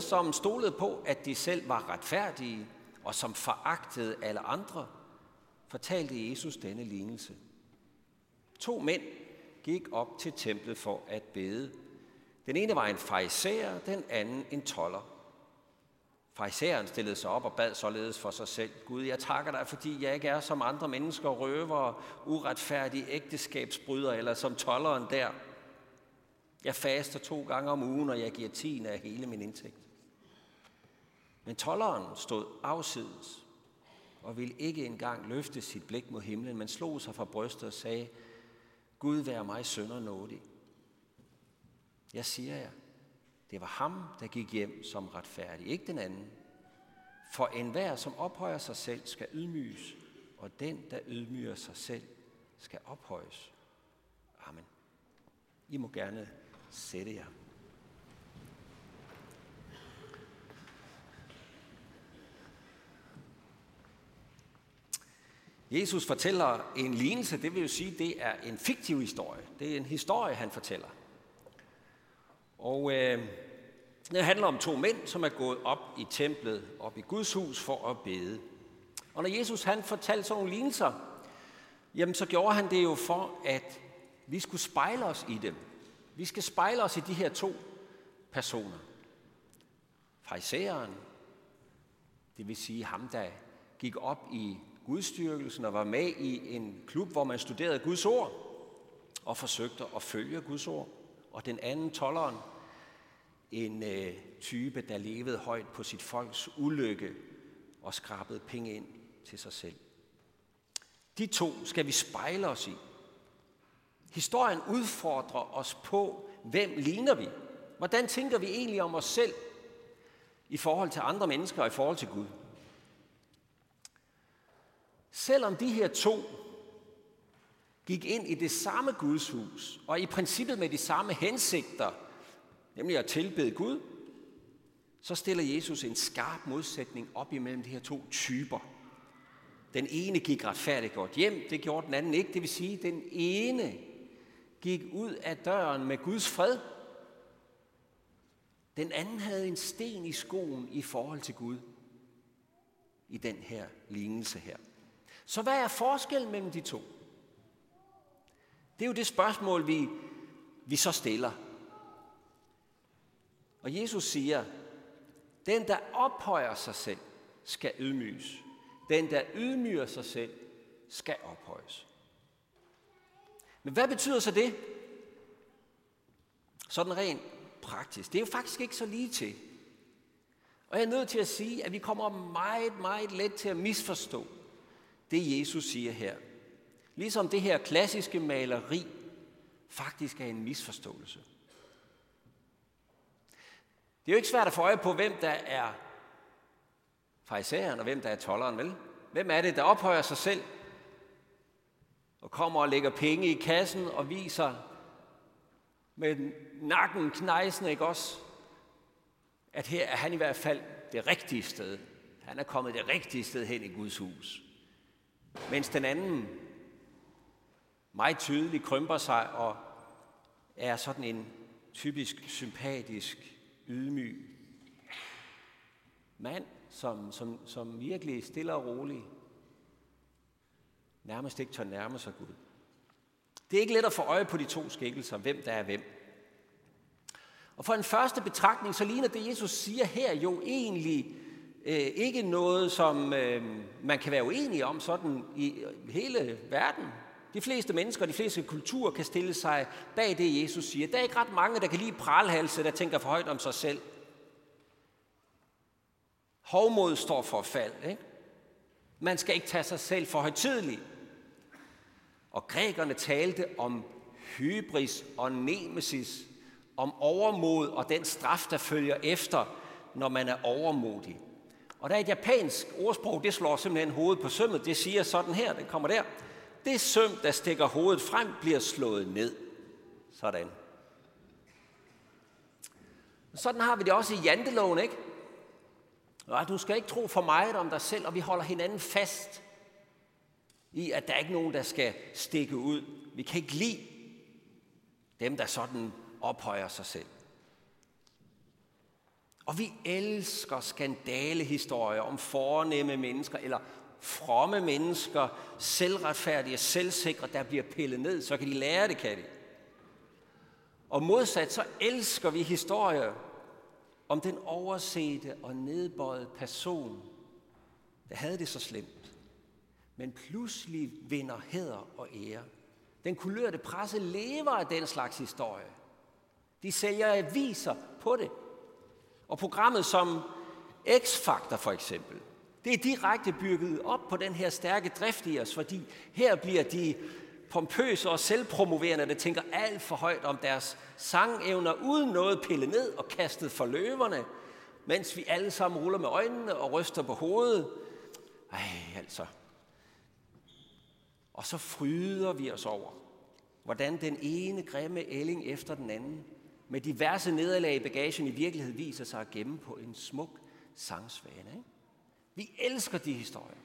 som stolede på, at de selv var retfærdige, og som foragtede alle andre, fortalte Jesus denne lignelse. To mænd gik op til templet for at bede. Den ene var en fariser, den anden en toller. Farisæeren stillede sig op og bad således for sig selv. Gud, jeg takker dig, fordi jeg ikke er som andre mennesker, røver, uretfærdige ægteskabsbryder eller som tolleren der. Jeg faster to gange om ugen, og jeg giver tiende af hele min indtægt. Men tolleren stod afsides og ville ikke engang løfte sit blik mod himlen, men slog sig fra brystet og sagde, Gud vær mig sønder nådig. Jeg siger jer, det var ham, der gik hjem som retfærdig, ikke den anden. For enhver, som ophøjer sig selv, skal ydmyges, og den, der ydmyger sig selv, skal ophøjes. Amen. I må gerne sætte jer. Jesus fortæller en lignelse, det vil jo sige, det er en fiktiv historie. Det er en historie, han fortæller. Og øh, det handler om to mænd, som er gået op i templet, op i Guds hus for at bede. Og når Jesus han fortalte sådan nogle lignelser, jamen så gjorde han det jo for, at vi skulle spejle os i dem. Vi skal spejle os i de her to personer. Farisæeren, det vil sige ham, der gik op i gudstyrkelsen og var med i en klub, hvor man studerede Guds ord og forsøgte at følge Guds ord. Og den anden, tolleren, en øh, type, der levede højt på sit folks ulykke og skrabede penge ind til sig selv. De to skal vi spejle os i. Historien udfordrer os på, hvem ligner vi? Hvordan tænker vi egentlig om os selv i forhold til andre mennesker og i forhold til Gud? Selvom de her to gik ind i det samme Guds hus, og i princippet med de samme hensigter, nemlig at tilbede Gud, så stiller Jesus en skarp modsætning op imellem de her to typer. Den ene gik retfærdigt godt hjem, det gjorde den anden ikke. Det vil sige, at den ene gik ud af døren med Guds fred. Den anden havde en sten i skoen i forhold til Gud i den her lignelse her. Så hvad er forskellen mellem de to? Det er jo det spørgsmål, vi, vi så stiller. Og Jesus siger, den der ophøjer sig selv, skal ydmyges. Den der ydmyger sig selv, skal ophøjes. Men hvad betyder så det? Sådan rent praktisk. Det er jo faktisk ikke så lige til. Og jeg er nødt til at sige, at vi kommer meget, meget let til at misforstå det, Jesus siger her. Ligesom det her klassiske maleri faktisk er en misforståelse. Det er jo ikke svært at få øje på, hvem der er farisæeren og hvem der er tolleren, vel? Hvem er det, der ophøjer sig selv og kommer og lægger penge i kassen og viser med nakken knejsende, ikke også? At her er han i hvert fald det rigtige sted. Han er kommet det rigtige sted hen i Guds hus. Mens den anden meget tydeligt krymper sig og er sådan en typisk sympatisk, ydmyg mand, som, som, som virkelig stille og roligt nærmest ikke tør nærme sig Gud. Det er ikke let at få øje på de to skikkelser, hvem der er hvem. Og for en første betragtning, så ligner det, Jesus siger her, jo egentlig øh, ikke noget, som øh, man kan være uenig om sådan i hele verden. De fleste mennesker og de fleste kulturer kan stille sig bag det, Jesus siger. Der er ikke ret mange, der kan lide pralhalse, der tænker for højt om sig selv. Hovmod står for fald. Ikke? Man skal ikke tage sig selv for højtidligt. Og grækerne talte om hybris og nemesis, om overmod og den straf, der følger efter, når man er overmodig. Og der er et japansk ordsprog, det slår simpelthen hovedet på sømmet. Det siger sådan her, det kommer der. Det søm, der stikker hovedet frem, bliver slået ned. Sådan. Sådan har vi det også i janteloven, ikke? Nej, du skal ikke tro for meget om dig selv, og vi holder hinanden fast i, at der er ikke nogen, der skal stikke ud. Vi kan ikke lide dem, der sådan ophøjer sig selv. Og vi elsker skandalehistorier om fornemme mennesker, eller fromme mennesker, selvretfærdige, selvsikre, der bliver pillet ned, så kan de lære det, kan de. Og modsat, så elsker vi historier om den oversete og nedbøjede person, der havde det så slemt, men pludselig vinder hæder og ære. Den kulørte presse lever af den slags historie. De sælger aviser på det. Og programmet som X-Factor for eksempel, det er direkte bygget op på den her stærke drift i os, fordi her bliver de pompøse og selvpromoverende, der tænker alt for højt om deres sangevner, uden noget pille ned og kastet for løverne, mens vi alle sammen ruller med øjnene og ryster på hovedet. Ej, altså. Og så fryder vi os over, hvordan den ene grimme ælling efter den anden, med diverse nederlag i bagagen i virkeligheden viser sig at gemme på en smuk sangsvane. Ikke? Vi elsker de historier.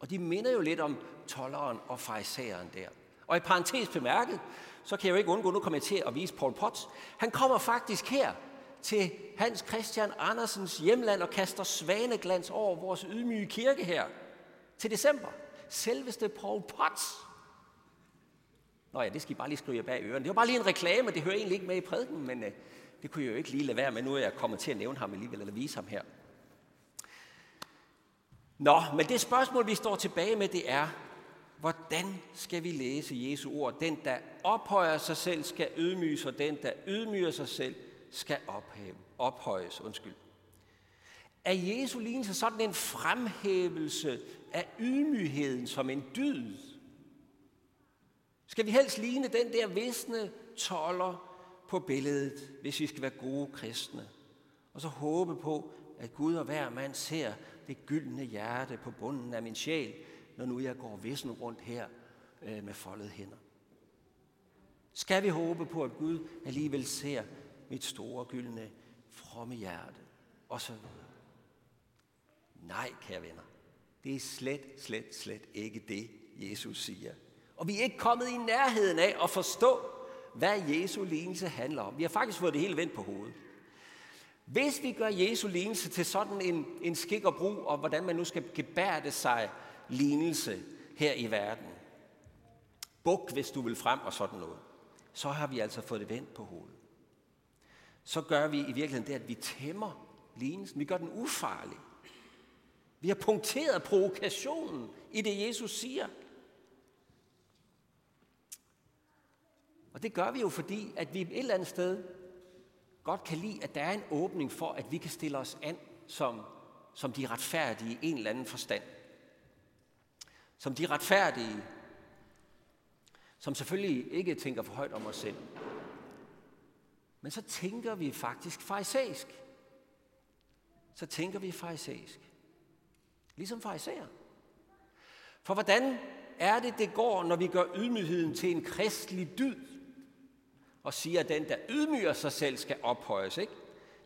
Og de minder jo lidt om tolleren og fejseren der. Og i parentes bemærket, så kan jeg jo ikke undgå, nu kommer jeg til at vise Paul Potts. Han kommer faktisk her til Hans Christian Andersens hjemland og kaster svaneglans over vores ydmyge kirke her til december. Selveste Paul Potts. Nå ja, det skal I bare lige skrive jer bag ørerne. Det var bare lige en reklame, det hører egentlig ikke med i prædiken, men øh, det kunne jeg jo ikke lige lade være med. Nu er jeg kommet til at nævne ham alligevel, eller vise ham her. Nå, men det spørgsmål, vi står tilbage med, det er, hvordan skal vi læse Jesu ord? Den, der ophøjer sig selv, skal ydmyges, og den, der ydmyger sig selv, skal ophæve, ophøjes. Undskyld. Er Jesu lignelse sådan en fremhævelse af ydmygheden som en dyd? Skal vi helst ligne den der visne toller på billedet, hvis vi skal være gode kristne? Og så håbe på, at Gud og hver mand ser det gyldne hjerte på bunden af min sjæl, når nu jeg går vissen rundt her øh, med foldede hænder. Skal vi håbe på, at Gud alligevel ser mit store gyldne fromme hjerte, og så videre. Nej, kære venner. Det er slet, slet, slet ikke det, Jesus siger. Og vi er ikke kommet i nærheden af at forstå, hvad Jesu lignelse handler om. Vi har faktisk fået det hele vendt på hovedet. Hvis vi gør Jesu lignelse til sådan en, en skik og brug, og hvordan man nu skal gebærde sig lignelse her i verden, buk, hvis du vil frem og sådan noget, så har vi altså fået det vendt på hovedet. Så gør vi i virkeligheden det, at vi tæmmer lignelsen. Vi gør den ufarlig. Vi har punkteret provokationen i det, Jesus siger. Og det gør vi jo, fordi at vi et eller andet sted godt kan lide, at der er en åbning for, at vi kan stille os an som, som de retfærdige i en eller anden forstand. Som de retfærdige, som selvfølgelig ikke tænker for højt om os selv. Men så tænker vi faktisk farisæisk. Så tænker vi farisæisk. Ligesom farisæer. For hvordan er det, det går, når vi gør ydmygheden til en kristelig dyd? Og siger, at den, der ydmyger sig selv, skal ophøjes, ikke?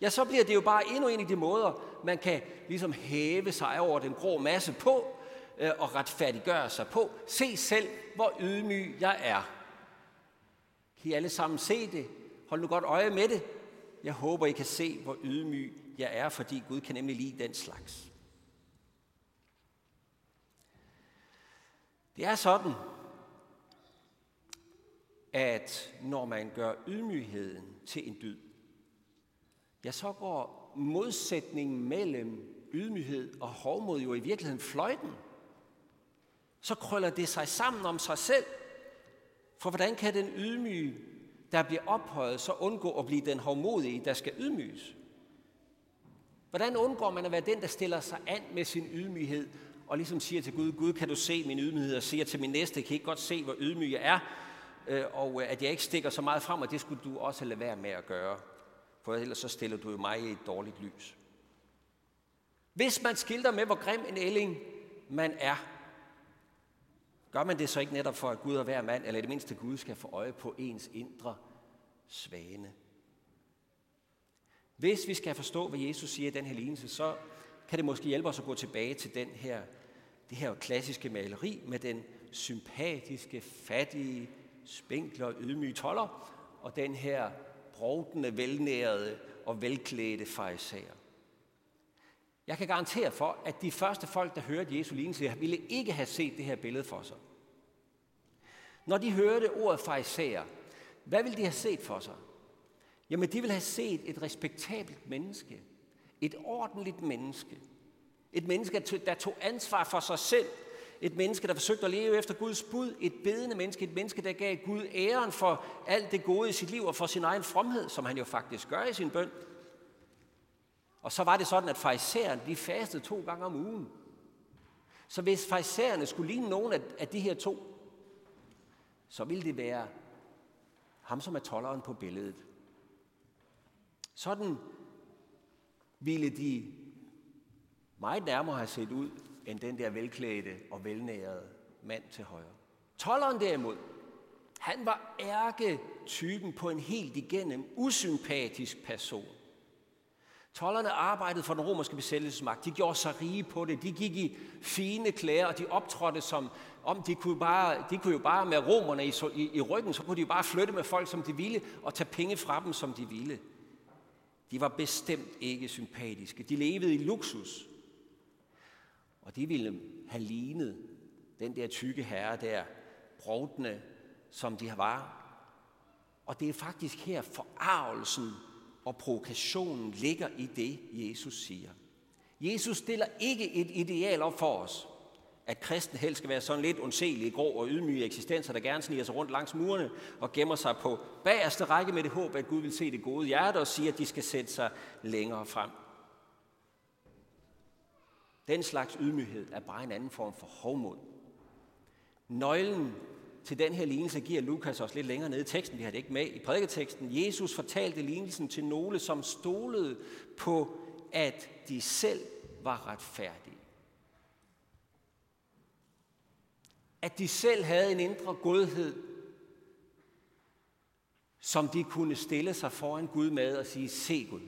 Ja, så bliver det jo bare endnu en af de måder, man kan ligesom hæve sig over den grå masse på, øh, og retfærdiggøre sig på. Se selv, hvor ydmyg jeg er. Kan I alle sammen se det? Hold nu godt øje med det. Jeg håber, I kan se, hvor ydmyg jeg er, fordi Gud kan nemlig lide den slags. Det er sådan, at når man gør ydmygheden til en dyd, ja, så går modsætningen mellem ydmyghed og hovmod jo i virkeligheden fløjten. Så krøller det sig sammen om sig selv. For hvordan kan den ydmyge, der bliver ophøjet, så undgå at blive den hovmodige, der skal ydmyges? Hvordan undgår man at være den, der stiller sig an med sin ydmyghed, og ligesom siger til Gud, Gud, kan du se min ydmyghed, og siger til min næste, kan I godt se, hvor ydmyg jeg er? Øh, og øh, at jeg ikke stikker så meget frem, og det skulle du også lade være med at gøre. For ellers så stiller du jo mig i et dårligt lys. Hvis man skilter med, hvor grim en ælling man er, gør man det så ikke netop for, at Gud og hver mand, eller i det mindste Gud, skal få øje på ens indre svane. Hvis vi skal forstå, hvad Jesus siger i den her lignelse, så kan det måske hjælpe os at gå tilbage til den her, det her klassiske maleri med den sympatiske, fattige, spinkle og ydmyge toller, og den her brovdende, velnærede og velklædte fariserer. Jeg kan garantere for, at de første folk, der hørte Jesu lignelse, ville ikke have set det her billede for sig. Når de hørte ordet fariserer, hvad ville de have set for sig? Jamen, de ville have set et respektabelt menneske. Et ordentligt menneske. Et menneske, der tog ansvar for sig selv. Et menneske, der forsøgte at leve efter Guds bud. Et bedende menneske. Et menneske, der gav Gud æren for alt det gode i sit liv og for sin egen fromhed, som han jo faktisk gør i sin bøn. Og så var det sådan, at farisæerne, de fastede to gange om ugen. Så hvis farisæerne skulle ligne nogen af, af de her to, så ville det være ham, som er tolleren på billedet. Sådan ville de meget nærmere have set ud, end den der velklædte og velnærede mand til højre. Tolleren derimod, han var ærketypen på en helt igennem usympatisk person. Tollerne arbejdede for den romerske besættelsesmagt. De gjorde sig rige på det. De gik i fine klæder, og de optrådte som om de kunne, bare, de kunne jo bare med romerne i, i, i ryggen, så kunne de jo bare flytte med folk, som de ville, og tage penge fra dem, som de ville. De var bestemt ikke sympatiske. De levede i luksus. Og de ville have lignet den der tykke herre der, brovdende, som de var. Og det er faktisk her forarvelsen og provokationen ligger i det, Jesus siger. Jesus stiller ikke et ideal op for os, at kristen helst skal være sådan lidt ondselige, grå og ydmyge eksistenser, der gerne sniger sig rundt langs murene og gemmer sig på bagerste række med det håb, at Gud vil se det gode hjerte og sige, at de skal sætte sig længere frem. Den slags ydmyghed er bare en anden form for hovmod. Nøglen til den her lignelse giver Lukas også lidt længere nede i teksten. Vi har det ikke med i prædiketeksten. Jesus fortalte lignelsen til nogle, som stolede på, at de selv var retfærdige. At de selv havde en indre godhed, som de kunne stille sig foran Gud med og sige, se Gud.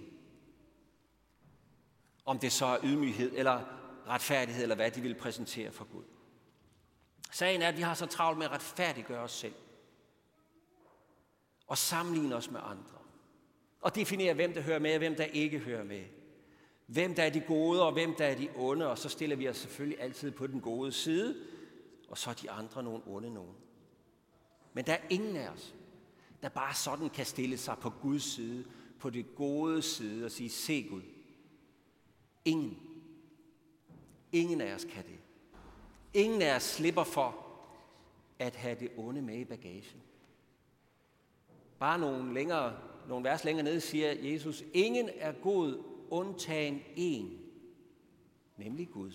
Om det så er ydmyghed eller retfærdighed, eller hvad de vil præsentere for Gud. Sagen er, at vi har så travlt med at retfærdiggøre os selv. Og sammenligne os med andre. Og definere, hvem der hører med, og hvem der ikke hører med. Hvem der er de gode, og hvem der er de onde. Og så stiller vi os selvfølgelig altid på den gode side, og så er de andre nogle onde nogen. Men der er ingen af os, der bare sådan kan stille sig på Guds side, på det gode side og sige, se Gud. Ingen. Ingen af os kan det. Ingen af os slipper for at have det onde med i bagagen. Bare nogle, længere, nogle vers længere nede siger Jesus, ingen er god undtagen en, nemlig Gud.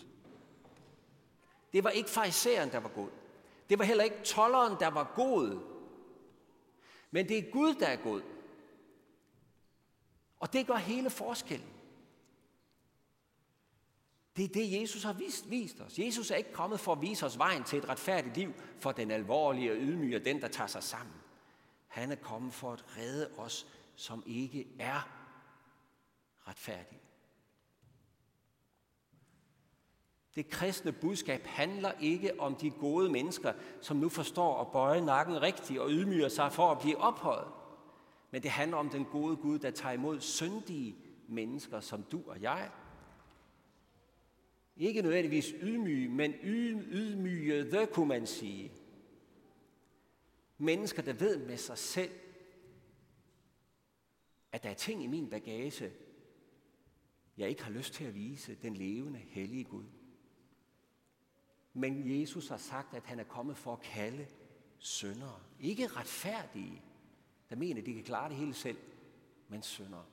Det var ikke farisæeren, der var god. Det var heller ikke tolleren, der var god. Men det er Gud, der er god. Og det gør hele forskellen. Det er det, Jesus har vist, vist os. Jesus er ikke kommet for at vise os vejen til et retfærdigt liv for den alvorlige og ydmyge og den, der tager sig sammen. Han er kommet for at redde os, som ikke er retfærdige. Det kristne budskab handler ikke om de gode mennesker, som nu forstår at bøje nakken rigtigt og ydmyger sig for at blive ophøjet. Men det handler om den gode Gud, der tager imod syndige mennesker som du og jeg, ikke nødvendigvis ydmyge, men ydmygede, kunne man sige. Mennesker, der ved med sig selv, at der er ting i min bagage, jeg ikke har lyst til at vise den levende, hellige Gud. Men Jesus har sagt, at han er kommet for at kalde syndere. Ikke retfærdige, der mener, at de kan klare det hele selv, men syndere.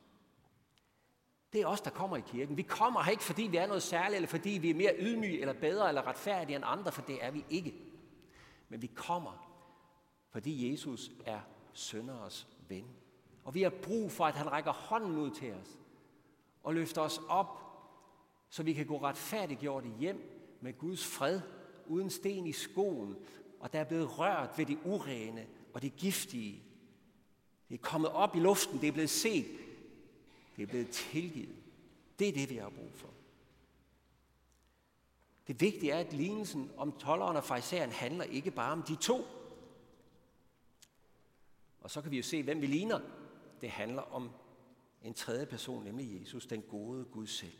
Det er os, der kommer i kirken. Vi kommer her ikke, fordi vi er noget særligt, eller fordi vi er mere ydmyge, eller bedre, eller retfærdige end andre, for det er vi ikke. Men vi kommer, fordi Jesus er sønderes ven. Og vi har brug for, at han rækker hånden ud til os, og løfter os op, så vi kan gå retfærdiggjort hjem med Guds fred, uden sten i skoen, og der er blevet rørt ved det urene og det giftige. Det er kommet op i luften, det er blevet set, det er blevet tilgivet. Det er det, vi har brug for. Det vigtige er, at lignelsen om tolleren og farisæeren handler ikke bare om de to. Og så kan vi jo se, hvem vi ligner. det handler om en tredje person, nemlig Jesus, den gode Gud selv.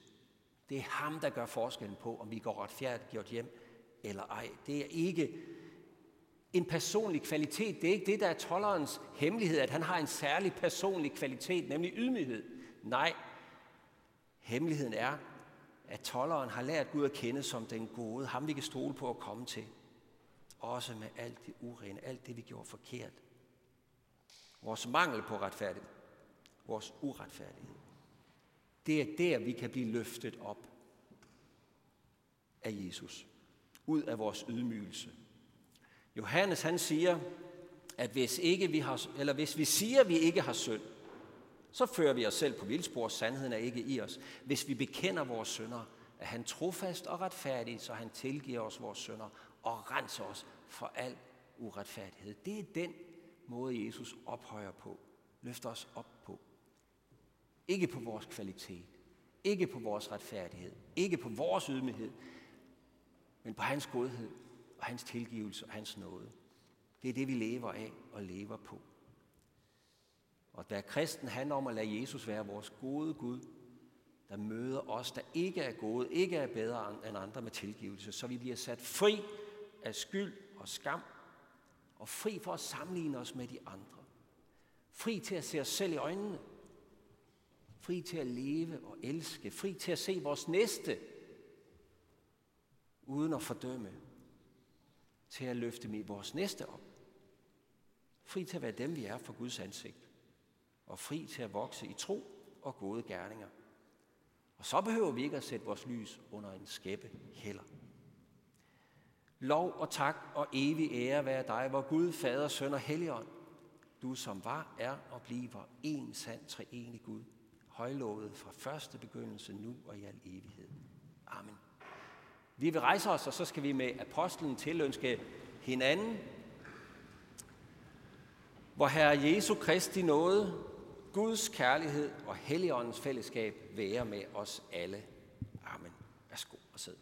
Det er ham, der gør forskellen på, om vi går retfærdigt hjem eller ej. Det er ikke en personlig kvalitet. Det er ikke det, der er tollerens hemmelighed, at han har en særlig personlig kvalitet, nemlig ydmyghed. Nej, hemmeligheden er, at tolleren har lært Gud at kende som den gode, ham vi kan stole på at komme til. Også med alt det urene, alt det vi gjorde forkert. Vores mangel på retfærdighed, vores uretfærdighed. Det er der, vi kan blive løftet op af Jesus. Ud af vores ydmygelse. Johannes han siger, at hvis, ikke vi har, eller hvis vi siger, at vi ikke har synd, så fører vi os selv på vildspor. Sandheden er ikke i os. Hvis vi bekender vores synder, er han trofast og retfærdig, så han tilgiver os vores synder og renser os for al uretfærdighed. Det er den måde, Jesus ophøjer på, løfter os op på. Ikke på vores kvalitet, ikke på vores retfærdighed, ikke på vores ydmyghed, men på hans godhed og hans tilgivelse og hans nåde. Det er det, vi lever af og lever på. Og da kristen handler om at lade Jesus være vores gode Gud, der møder os, der ikke er gode, ikke er bedre end andre med tilgivelse, så vi bliver sat fri af skyld og skam, og fri for at sammenligne os med de andre. Fri til at se os selv i øjnene. Fri til at leve og elske. Fri til at se vores næste, uden at fordømme. Til at løfte med vores næste op. Fri til at være dem, vi er for Guds ansigt. Og fri til at vokse i tro og gode gerninger. Og så behøver vi ikke at sætte vores lys under en skæppe heller. Lov og tak og evig ære være dig, hvor Gud, Fader, Søn og Helligånd, du som var, er og bliver en sand treenig Gud, højlovet fra første begyndelse nu og i al evighed. Amen. Vi vil rejse os, og så skal vi med apostlen tilønske hinanden, hvor Herre Jesu Kristi nåde, Guds kærlighed og Helligåndens fællesskab være med os alle. Amen. Værsgo og sid.